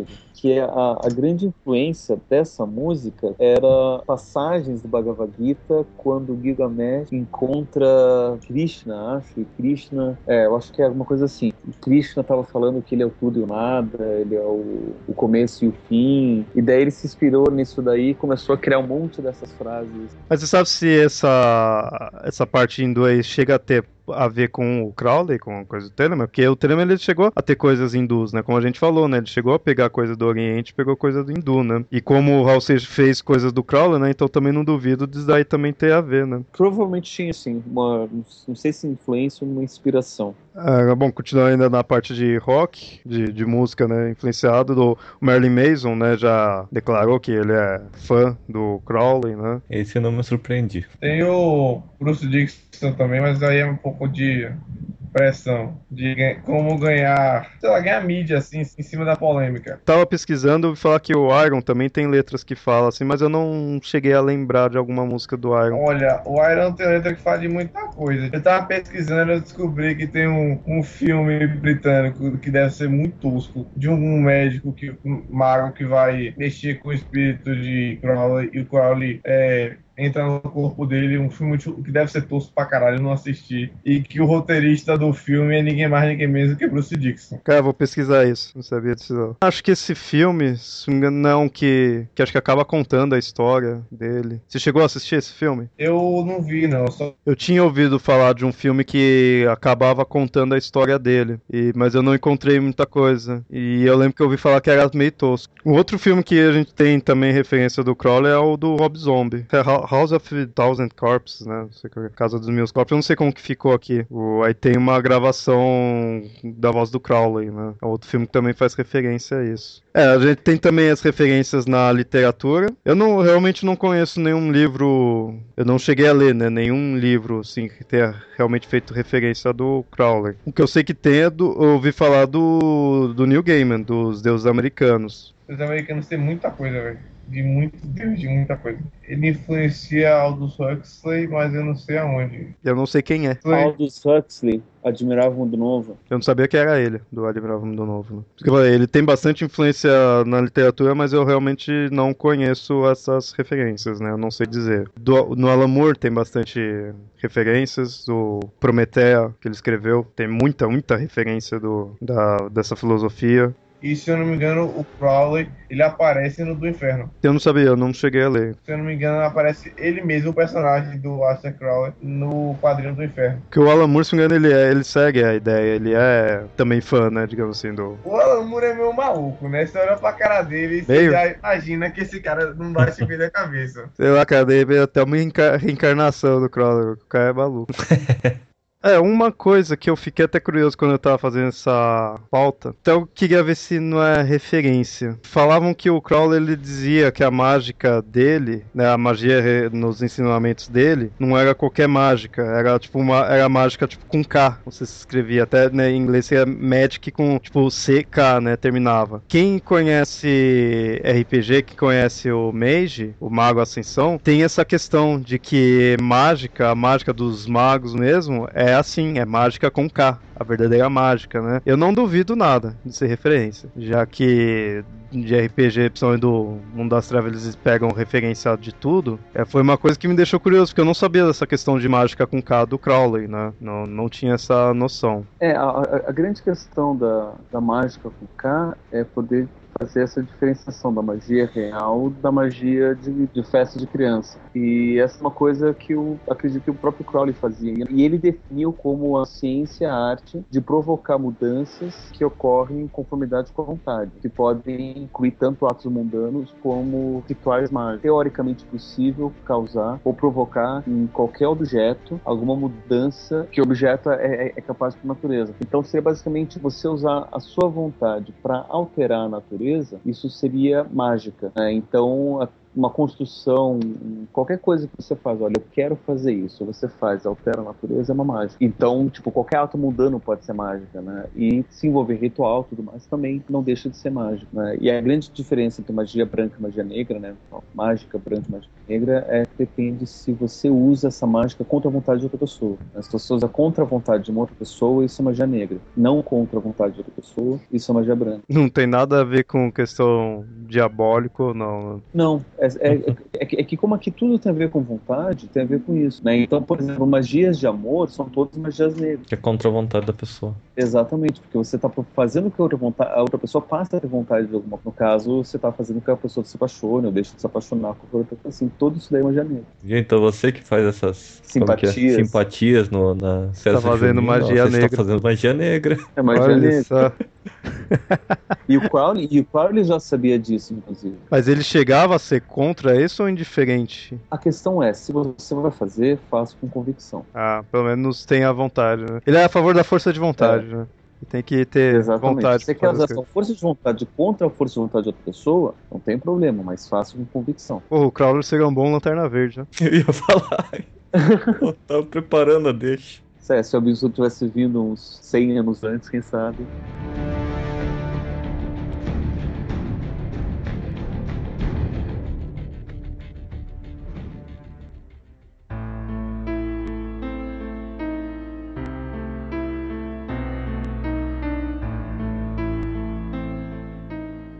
que é a, a grande influência dessa música era passagens do Bhagavad Gita quando Gilgamesh encontra Krishna, acho, e Krishna, é, eu acho que é alguma coisa assim. Krishna estava falando que ele é o tudo e o nada, ele é o, o começo e o fim, e daí ele se inspirou nisso daí e começou a criar um monte dessas frases. Mas você sabe se essa, essa parte hindu aí chega a ter a ver com o Crowley, com a coisa do Telemann? Porque o Telemann ele chegou a ter coisas hindus, né? Como a gente falou, né? Ele chegou a pegar coisa do Oriente, pegou coisa do hindu, né? E como o Seixas fez coisas do Crowley, né? Então também não duvido disso daí também ter a ver, né? Provavelmente tinha, assim, uma, não sei se influência ou uma inspiração. Ah, bom, continuando ainda na parte de rock, de, de música, né, influenciado do Marilyn Mason, né, já declarou que ele é fã do Crowley, né. Esse eu não me surpreendi. Tem o Bruce Dixon também, mas aí é um pouco de pressão. De como ganhar, sei lá, ganhar mídia, assim, em cima da polêmica. Tava pesquisando, ouvi falar que o Iron também tem letras que falam assim, mas eu não cheguei a lembrar de alguma música do Iron. Olha, o Iron tem letra que fala de muita coisa. Eu tava pesquisando, eu descobri que tem um, um filme britânico que deve ser muito tosco, de um médico, que, um mago que vai mexer com o espírito de Crowley, e o Crowley é, entra no corpo dele, um filme que deve ser tosco pra caralho, eu não assisti. E que o roteirista do filme é ninguém mais, ninguém menos que Bruce Dixon. Cara, vou pesquisar isso, não sabia disso não. Acho que esse filme, se não me engano, não, que, que acho que acaba contando a história dele. Você chegou a assistir esse filme? Eu não vi, não, só Eu tinha ouvido falar de um filme que acabava contando a história dele, e, mas eu não encontrei muita coisa. E eu lembro que eu ouvi falar que era meio tosco. Um outro filme que a gente tem também referência do Crowley é o do Rob Zombie. É House of Thousand Corpses, né? É, Casa dos Mil Corpos. Eu não sei como que ficou aqui. O, aí tem uma gravação da voz do Crowley, né? É outro filme que também faz referência a isso. É, a gente tem também as referências na literatura. Eu não realmente não conheço nenhum livro. Eu não cheguei a ler, né? Nenhum livro assim que tenha realmente feito referência do Crowley. O que eu sei que tem é do. Eu ouvi falar do, do Neil Gaiman, dos deuses americanos. Os americanos têm muita coisa, velho. De muito Deus, de muita coisa. Ele influencia Aldous Huxley, mas eu não sei aonde. Eu não sei quem é. Aldous Huxley, Admirável Mundo Novo. Eu não sabia que era ele, do Admirável Mundo Novo. Né? Ele tem bastante influência na literatura, mas eu realmente não conheço essas referências, né? Eu não sei dizer. Do- no Alan Moore tem bastante referências. Do Prometeia, que ele escreveu, tem muita, muita referência do, da, dessa filosofia. E se eu não me engano, o Crowley, ele aparece no do Inferno. Eu não sabia, eu não cheguei a ler. Se eu não me engano, aparece ele mesmo, o personagem do Aleister Crowley, no quadrinho do Inferno. Porque o Alan Moore, se não me engano, ele, é, ele segue a ideia, ele é também fã, né, digamos assim, do... O Alan Moore é meio maluco, né? Você olha pra cara dele e você Meio? já imagina que esse cara não vai se ver da cabeça. Sei lá, cara, veio até uma reenca- reencarnação do Crowley, o cara é maluco. É, uma coisa que eu fiquei até curioso quando eu tava fazendo essa pauta, então queria ver se não é referência. Falavam que o Crowley ele dizia que a mágica dele, né, a magia nos ensinamentos dele, não era qualquer mágica, era tipo uma era mágica tipo com K, você se escrevia, até né, em inglês seria magic com tipo CK, né, terminava. Quem conhece RPG, que conhece o Mage, o Mago Ascensão, tem essa questão de que mágica, a mágica dos magos mesmo, é assim, é mágica com K, a verdadeira mágica, né? Eu não duvido nada de ser referência, já que de RPG, principalmente do Mundo das Trevas, eles pegam referência de tudo. É, foi uma coisa que me deixou curioso, porque eu não sabia dessa questão de mágica com K do Crowley, né? Não, não tinha essa noção. É, a- a grande questão da, da mágica com K é poder fazer essa diferenciação da magia real da magia de, de festa de criança. E essa é uma coisa que eu acredito que o próprio Crowley fazia. E ele definiu como a ciência a arte de provocar mudanças que ocorrem em conformidade com a vontade, que podem incluir tanto atos mundanos como rituais mágicos. Teoricamente possível causar ou provocar em qualquer objeto alguma mudança que o objeto é, é- é capaz por natureza. Então seria basicamente você usar a sua vontade para alterar a natureza natureza, isso seria mágica. né? Então, uma construção, qualquer coisa que você faz, olha, eu quero fazer isso, você faz, altera a natureza, é uma mágica. Então, tipo, qualquer ato mundano pode ser mágica, né? E se envolver ritual e tudo mais também não deixa de ser mágico, né? E a grande diferença entre magia branca e magia negra, né? Mágica branca e mágica negra é que depende se você usa essa mágica contra a vontade de outra pessoa. né? Se você usa contra a vontade de uma outra pessoa, isso é magia negra. Não contra a vontade de outra pessoa, isso é magia branca. Não tem nada a ver com questão diabólico, não. Não, é, é- é que- é que como aqui tudo tem a ver com vontade, tem a ver com isso, né? Então, por exemplo, magias de amor são todas magias negras. Que é contra a vontade da pessoa. Exatamente, porque você está fazendo com que a outra, vontade, a outra pessoa passe a ter vontade de alguma No caso, você está fazendo com que a pessoa se apaixone ou deixe de se apaixonar com a outra pessoa. Assim, tudo isso daí é magia negra. E então você que faz essas como que é? Simpatias. simpatias no, na festa fazendo junina, magia você negra. está fazendo magia negra. É magia Olha negra. só. E o Crowley, e o Crowley já sabia disso, inclusive. Mas ele chegava a ser contra isso ou indiferente? A questão é, se você vai fazer, faça com convicção. Ah, pelo menos tem a vontade, né? Ele é a favor da força de vontade, né? Ele tem que ter Exatamente. vontade. Se você quer usar sua coisas. força de vontade contra a força de vontade de outra pessoa, não tem problema, mas faça com convicção. Pô, o Crowler seria um bom lanterna verde, né? Eu ia falar. Eu tava preparando a deixa. Se, é, se o Absurdo tivesse vindo uns 100 anos antes, quem sabe.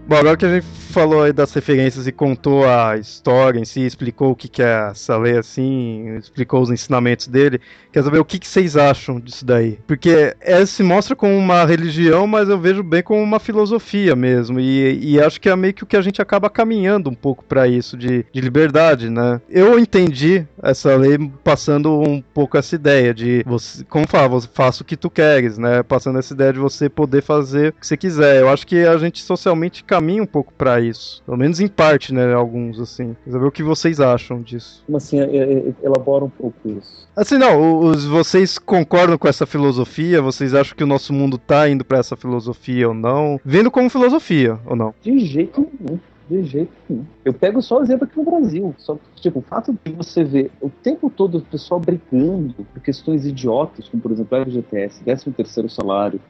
Bom, agora que a gente falou aí das referências e contou a história em si, explicou o que, que é essa lei assim, explicou os ensinamentos dele, quer saber o que, que vocês acham disso daí? Porque ela se mostra como uma religião, mas eu vejo bem como uma filosofia mesmo, e, e acho que é meio que o que a gente acaba caminhando um pouco para isso, de, de liberdade, né? Eu entendi essa lei passando um pouco essa ideia de, você, como fala, faça o que tu queres, né? Passando essa ideia de você poder fazer o que você quiser. Eu acho que a gente socialmente caminha um pouco isso. Pelo menos em parte, né? Alguns, assim. Quer saber o que vocês acham disso. Como assim, é- é- elabora um pouco isso. Assim, não, os, vocês concordam com essa filosofia? Vocês acham que o nosso mundo tá indo pra essa filosofia ou não? Vendo como filosofia, ou não? De jeito nenhum. De jeito nenhum. Eu pego só o exemplo aqui no Brasil. Só, tipo, o fato de você ver o tempo todo o pessoal brigando por questões idiotas, como por exemplo FGTS, 13 terceiro salário,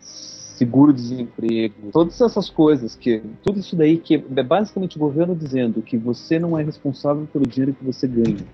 seguro-desemprego, todas essas coisas que tudo isso daí que é basicamente o governo dizendo que você não é responsável pelo dinheiro que você ganha.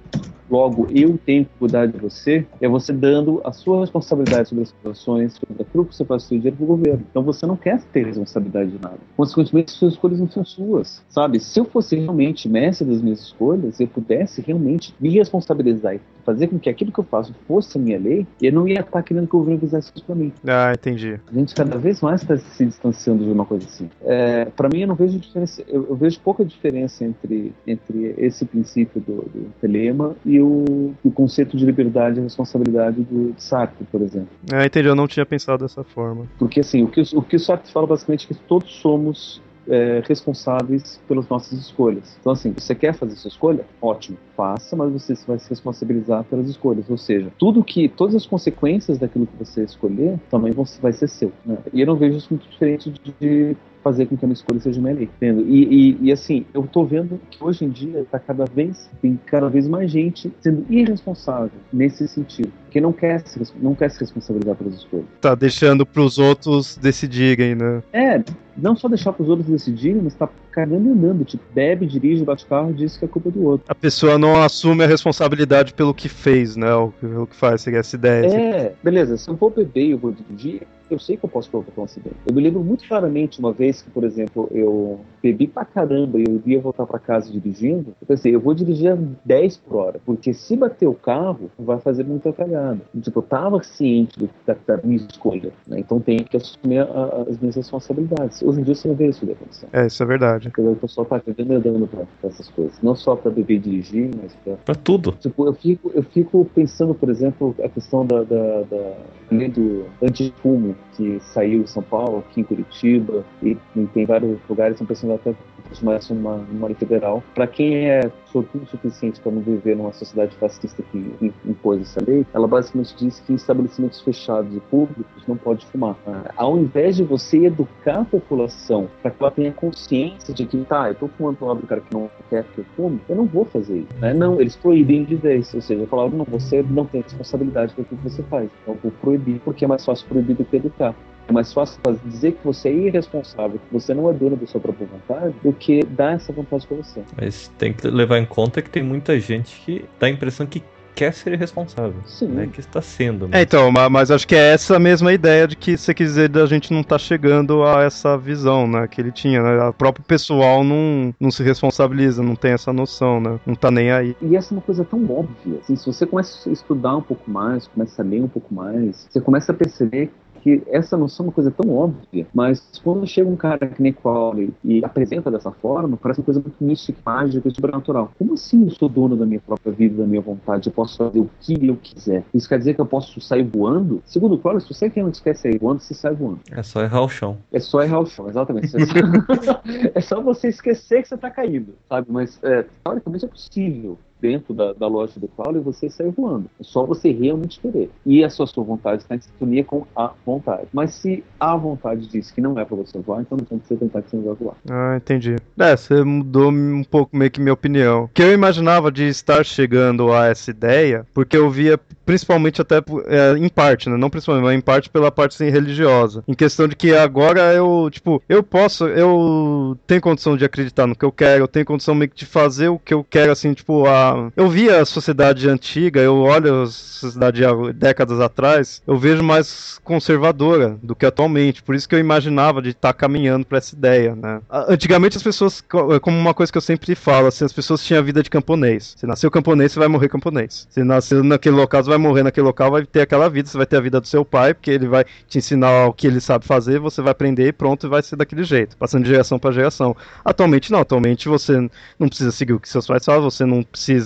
Logo, eu tenho que cuidar de você, é você dando a sua responsabilidade sobre as situações, sobre aquilo que você faz com o dinheiro para o governo. Então você não quer ter responsabilidade de nada. Consequentemente, suas escolhas não são suas, sabe? Se eu fosse realmente mestre das minhas escolhas, eu pudesse realmente me responsabilizar e fazer com que aquilo que eu faço fosse a minha lei, eu não ia estar querendo que o governo fizesse isso para mim. Ah, entendi. A gente cada vez mais está se distanciando de uma coisa assim. É, para mim, eu não vejo diferença. Eu, eu vejo pouca diferença entre, entre esse princípio do, do telema e o, o conceito de liberdade e responsabilidade do Sartre, por exemplo. Ah, entendi. Eu não tinha pensado dessa forma. Porque assim, o que, o que o Sartre fala basicamente é que todos somos é, responsáveis pelas nossas escolhas. Então, assim, você quer fazer sua escolha? Ótimo, faça, mas você vai se responsabilizar pelas escolhas. Ou seja, tudo que, todas as consequências daquilo que você escolher também vão, vai ser seu. Né? E eu não vejo isso muito diferente de, fazer com que a minha escolha seja lei. Entendo? E, e, e assim, eu tô vendo que hoje em dia tá cada vez, tem cada vez mais gente sendo irresponsável nesse sentido. Que não quer se, não quer se responsabilizar pelas escolhas. Tá deixando pros outros decidirem, né? É, não só deixar pros outros decidirem, mas tá cagando e andando. Tipo, bebe, dirige, bate carro e diz que é culpa do outro. A pessoa não assume a responsabilidade pelo que fez, né? O que, faz, seria essa ideia. assim. É, beleza, se eu vou beber e eu vou dirigir, eu sei que eu posso provocar um acidente. Eu me lembro muito claramente uma vez que, por exemplo, eu bebi pra caramba e eu ia voltar pra casa dirigindo. Eu pensei, eu vou dirigir a 10 por hora, porque se bater o carro, vai fazer muita cagada. Tipo, eu tava ciente do- da, da minha escolha, né? Então tenho que assumir a- a- as minhas responsabilidades. Hoje em dia você não vê isso acontecer. É, isso é verdade. Porque o pessoal tá cagando e andando pra, pra essas coisas. Não só pra beber e dirigir, mas pra Pra tudo. Tipo, eu fico, eu fico pensando, por exemplo, a questão da, da, da lei do antifumo que saiu em São Paulo, aqui em Curitiba, e, tem vários lugares estão pensando até mais uma, uma lei federal. Para quem é o suficiente para não viver numa sociedade fascista que impôs essa lei, ela basicamente diz que em estabelecimentos fechados e públicos não pode fumar. Ah, Ao invés de você educar a população para que ela tenha consciência de que, tá, eu tô fumando do lado do cara que não quer que eu fume, eu não vou fazer isso. Né? Não, eles proíbem de vez, ou seja, falaram, não, você não tem responsabilidade pelo que você faz. Então eu vou proibir, porque é mais fácil proibir do que educar. É mais fácil dizer que você é irresponsável, que você não é dono da sua própria vontade, do que dar essa vontade para você. Mas tem que levar em conta que tem muita gente que dá a impressão que quer ser responsável. Sim. Não é que está sendo. É, Mas... então, ma- mas acho que é essa mesma ideia de que você quis dizer da gente não tá chegando a essa visão, né, que ele tinha, né? O próprio pessoal não, não se responsabiliza, não tem essa noção, né? Não tá nem aí. E essa é uma coisa tão óbvia. Assim, se você começa a estudar um pouco mais, começa a ler um pouco mais, você começa a perceber que essa noção é uma coisa tão óbvia, mas quando chega um cara que nem Crowley e apresenta dessa forma, parece uma coisa muito mística, mágica e sobrenatural. Como assim eu sou dono da minha própria vida, da minha vontade? Eu posso fazer o que eu quiser. Isso quer dizer que eu posso sair voando? Segundo Crowley, se você realmente quer sair voando, você sai voando. É só errar o chão. É só errar o chão, exatamente. É só, é só você esquecer que você tá caindo, sabe? Mas, é, teoricamente, é possível dentro da, da loja do Crowley você sair voando. É só você realmente querer. E a sua, sua vontade está em sintonia com a vontade. Mas se a vontade diz que não é para você voar, então não tem que você tentar que você não vai voar. Ah, entendi. É, você mudou um pouco meio que minha opinião. Que eu imaginava de estar chegando a essa ideia, porque eu via principalmente até é, em parte, né? Não principalmente, mas em parte pela parte assim, religiosa. Em questão de que agora eu, tipo, eu posso, eu tenho condição de acreditar no que eu quero, eu tenho condição meio que de fazer o que eu quero, assim, tipo, a... Eu via a sociedade antiga, eu olho a sociedade há décadas atrás, eu vejo mais conservadora do que atualmente. Por isso que eu imaginava de estar caminhando para essa ideia, né? Antigamente as pessoas, co- como uma coisa que eu sempre falo, assim, as pessoas tinham a vida de camponês. Você nasceu camponês, você vai morrer camponês. Você nasceu naquele local, você vai morrer naquele local, vai ter aquela vida, você vai ter a vida do seu pai, porque ele vai te ensinar o que ele sabe fazer, você vai aprender e pronto, e vai ser daquele jeito, passando de geração para geração. Atualmente não, atualmente você não precisa seguir o que seus pais falam, você não precisa,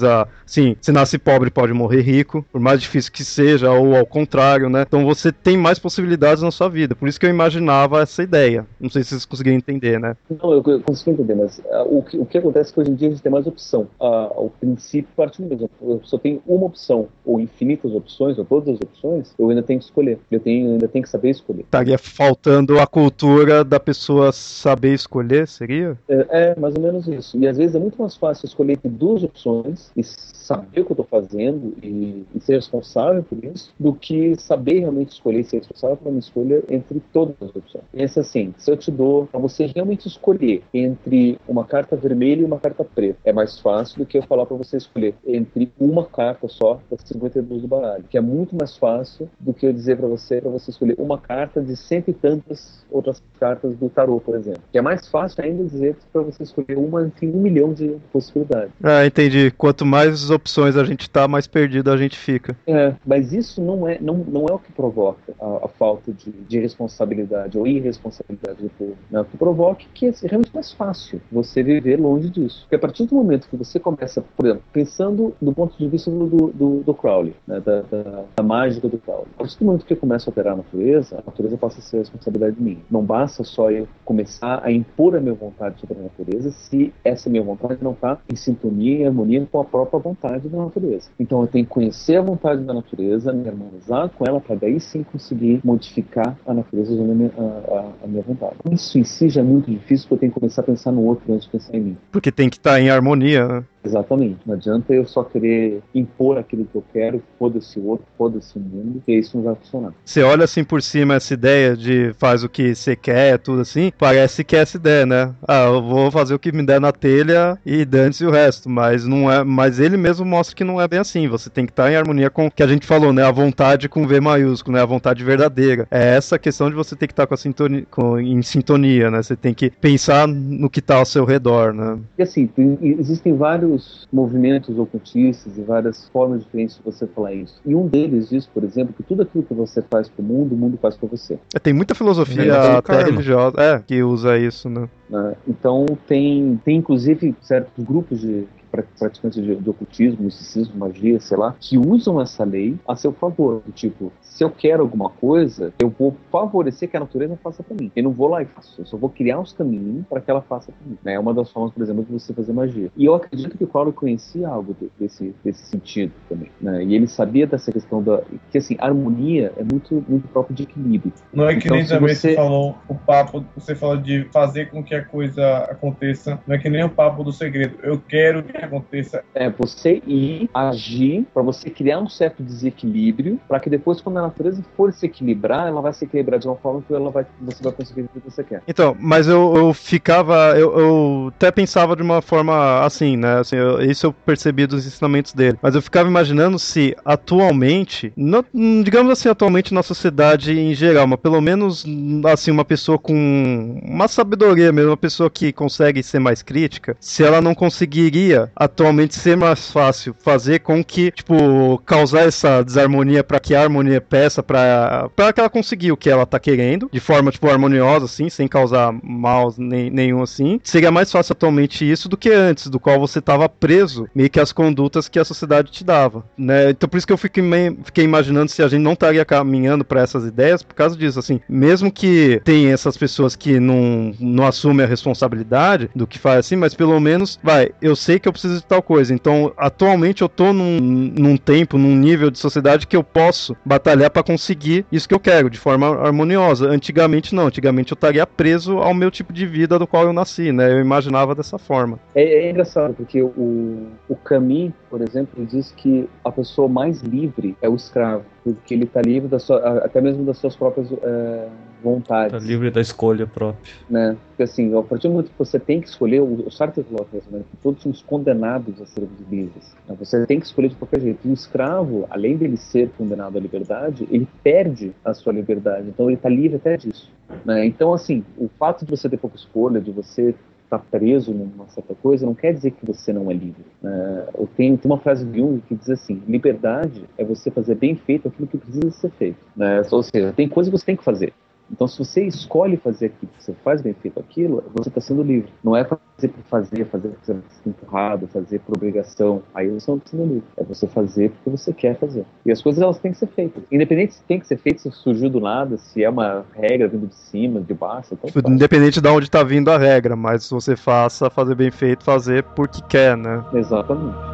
sim, se nasce pobre pode morrer rico, por mais difícil que seja, ou ao contrário, né? Então você tem mais possibilidades na sua vida. Por isso que eu imaginava essa ideia. Não sei se vocês conseguiram entender, né? Não, eu, eu consigo entender, mas ah, o, que, o que acontece é que hoje em dia a gente tem mais opção. Ah, o princípio parte do mesmo. Eu só tenho uma opção, ou infinitas opções, ou todas as opções, eu ainda tenho que escolher. Eu tenho, eu ainda tenho que saber escolher. Estaria faltando a cultura da pessoa saber escolher, seria? É, é, mais ou menos isso. E às vezes é muito mais fácil escolher entre duas opções e saber o que eu estou fazendo e, e ser responsável por isso, do que saber realmente escolher ser responsável por uma escolha entre todas as opções. Pensa assim, se eu te dou para você realmente escolher entre uma carta vermelha e uma carta preta, é mais fácil do que eu falar para você escolher entre uma carta só das 52 do baralho, que é muito mais fácil do que eu dizer para você para você escolher uma carta de cento e tantas outras cartas do tarô, por exemplo. Que é mais fácil ainda dizer para você escolher uma entre um milhão de possibilidades. Ah, entendi. Quanto mais opções a gente tá, mais perdido a gente fica. É, mas isso não é, não, não é o que provoca a, a falta de, de responsabilidade ou irresponsabilidade do povo. Né? O que provoca é que é realmente mais fácil você viver longe disso. Porque a partir do momento que você começa, por exemplo, pensando do ponto de vista do, do, do Crowley, né? da, da, da mágica do Crowley, a partir do momento que eu começo a operar a natureza, a natureza passa a ser responsabilidade minha. Não basta só eu começar a impor a minha vontade sobre a natureza se essa minha vontade não está em sintonia e harmonia com a própria vontade da natureza. Então eu tenho que conhecer a vontade da natureza, me harmonizar com ela, para daí sim conseguir modificar a natureza usando a minha, a, a- minha vontade. Isso em si já é muito difícil, porque eu tenho que começar a pensar no outro antes de pensar em mim. Porque tem que estar em harmonia, né? Exatamente. Não adianta eu só querer impor aquilo que eu quero, foda-se o outro, foda-se o mundo, porque isso não vai funcionar. Você olha assim por cima essa ideia de faz o que você quer, tudo assim, parece que é essa ideia, né? Ah, eu vou fazer o que me der na telha e dane-se o resto, mas não é, mas ele mesmo mostra que não é bem assim. Você tem que estar em harmonia com o que a gente falou, né? A vontade com V maiúsculo, né? A vontade verdadeira. É essa questão de você ter que estar com a sintonia, com, em sintonia, né? Você tem que pensar no que está ao seu redor, né? E assim, tem- existem vários movimentos ocultistas e várias formas diferentes de você falar isso. E um deles diz, por exemplo, que tudo aquilo que você faz pro mundo, o mundo faz para você. É, Tem muita filosofia até religiosa, é, que usa isso, né? né? Então tem, tem inclusive certos grupos de, pra- praticantes de, de ocultismo, misticismo, magia, sei lá, que usam essa lei a seu favor. Do Tipo, se eu quero alguma coisa, eu vou favorecer que a natureza faça pra mim. Eu não vou lá e faço. Eu só vou criar os caminhos para que ela faça pra mim. né? É uma das formas, por exemplo, de você fazer magia. E eu acredito que o Crowley conhecia algo de- desse, desse sentido também. né? E ele sabia dessa questão da. que assim, harmonia é muito, muito próprio de equilíbrio. Não é que Então, nem também você- você falou o papo, você falou de fazer com que a coisa aconteça. Não é que nem o papo do segredo. Eu quero que aconteça. É você ir agir para você criar um certo desequilíbrio, para que depois, quando a natureza for se equilibrar, ela vai se equilibrar de uma forma que ela vai, você vai conseguir o que você quer. Então, mas eu, eu ficava. Eu, eu até pensava de uma forma assim, né? Assim, eu- isso eu percebi dos ensinamentos dele. Mas eu ficava imaginando se atualmente, no- digamos assim, atualmente na sociedade em geral, mas pelo menos assim, uma pessoa com uma sabedoria mesmo, uma pessoa que consegue ser mais crítica, se ela não conseguiria atualmente ser mais fácil fazer com que, tipo, causar essa desarmonia para que a harmonia peça para para que ela conseguir o que ela tá querendo, de forma, tipo, harmoniosa, assim, sem causar mal nem, nenhum, assim. Seria mais fácil atualmente isso do que antes, do qual você tava preso meio que às condutas que a sociedade te dava, né? Então por isso que eu fiquei, fiquei imaginando se a gente não estaria caminhando para essas ideias por causa disso, assim. Mesmo que tem essas pessoas que não, não assumem a responsabilidade do que faz assim, mas pelo menos, vai, eu sei que eu preciso de tal coisa. Então, atualmente eu tô num, num tempo, num nível de sociedade que eu posso batalhar para conseguir isso que eu quero, de forma harmoniosa. Antigamente não, antigamente eu estaria preso ao meu tipo de vida do qual eu nasci, né? Eu imaginava dessa forma. É, é engraçado, porque o, o Camus, por exemplo, diz que a pessoa mais livre é o escravo, porque ele está livre da sua, até mesmo das suas próprias é, vontades. Tá livre da escolha própria. né? Porque assim, a partir do momento que você tem que escolher, o o Sartre coloca isso, né? Que todos somos condenados a sermos livres. né? Você tem que escolher de qualquer jeito. E o escravo, além dele ser condenado à liberdade, ele perde a sua liberdade. Então ele está livre até disso. né? Então, assim, o fato de você ter pouca escolha, de você estar preso numa certa coisa, não quer dizer que você não é livre. né? Tenho, tem uma frase de Jung que diz assim: liberdade é você fazer bem feito aquilo que precisa ser feito. né? Ou seja, tem coisas que você tem que fazer. Então, se você escolhe fazer aquilo, você faz bem feito aquilo, você está sendo livre. Não é fazer por fazer, fazer porque você está sendo empurrado, fazer por obrigação. Aí você não está sendo livre. É você fazer porque você quer fazer. E as coisas elas têm que ser feitas. Independente se tem que ser feito, se surgiu do nada, se é uma regra vindo de cima, de baixo, então Tipo. Independente de onde tá vindo a regra, mas se você faça, fazer bem feito, fazer porque quer, né? Exatamente.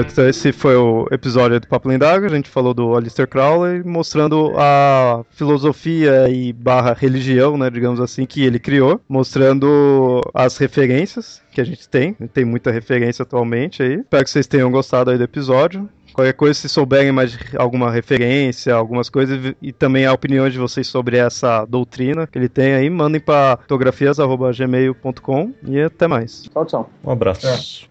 Bom, então esse foi o episódio do Papo Lendário, a gente falou do Aleister Crowley, mostrando a filosofia e barra religião, né, digamos assim, que ele criou, mostrando as referências que a gente tem, tem muita referência atualmente aí. Espero que vocês tenham gostado aí do episódio. Qualquer coisa, se souberem mais de alguma referência, algumas coisas, e também a opinião de vocês sobre essa doutrina que ele tem aí, mandem para fotografias.gmail.com e até mais. Tchau, tchau. Um abraço. Viva!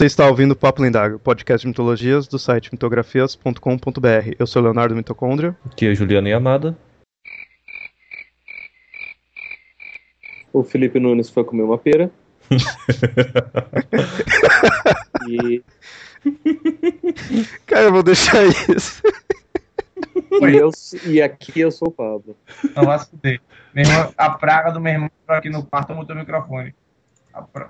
Você está ouvindo o Papo Lendário, podcast de mitologias do site mitografias.com.br. Eu sou Leonardo Mitocôndria. Aqui é Juliana e Amada. O Felipe Nunes foi comer uma pera. e, Cara, eu vou deixar isso. e, eu, e aqui eu sou o Pablo. Não vai se fuder. Meu irmão, a praga do meu irmão entrou aqui no quarto mutou o microfone.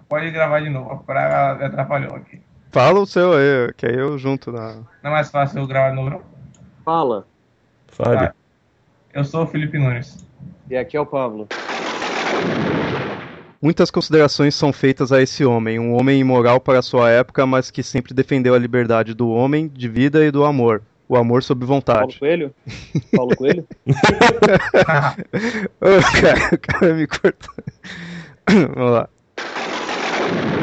Pode gravar de novo, a praga atrapalhou aqui. Fala o seu aí, que aí eu junto na. Não é mais fácil eu gravar de novo, não? Fala. Fale. Vai. Eu sou o Felipe Nunes. E aqui é o Pablo. Muitas considerações são feitas a esse homem, um homem imoral para sua época, mas que sempre defendeu a liberdade do homem, de vida e do amor. O amor sob Paulo vontade. Coelho? Paulo Coelho? Ô, cara, o cara me cortou. Vamos lá. Thank you.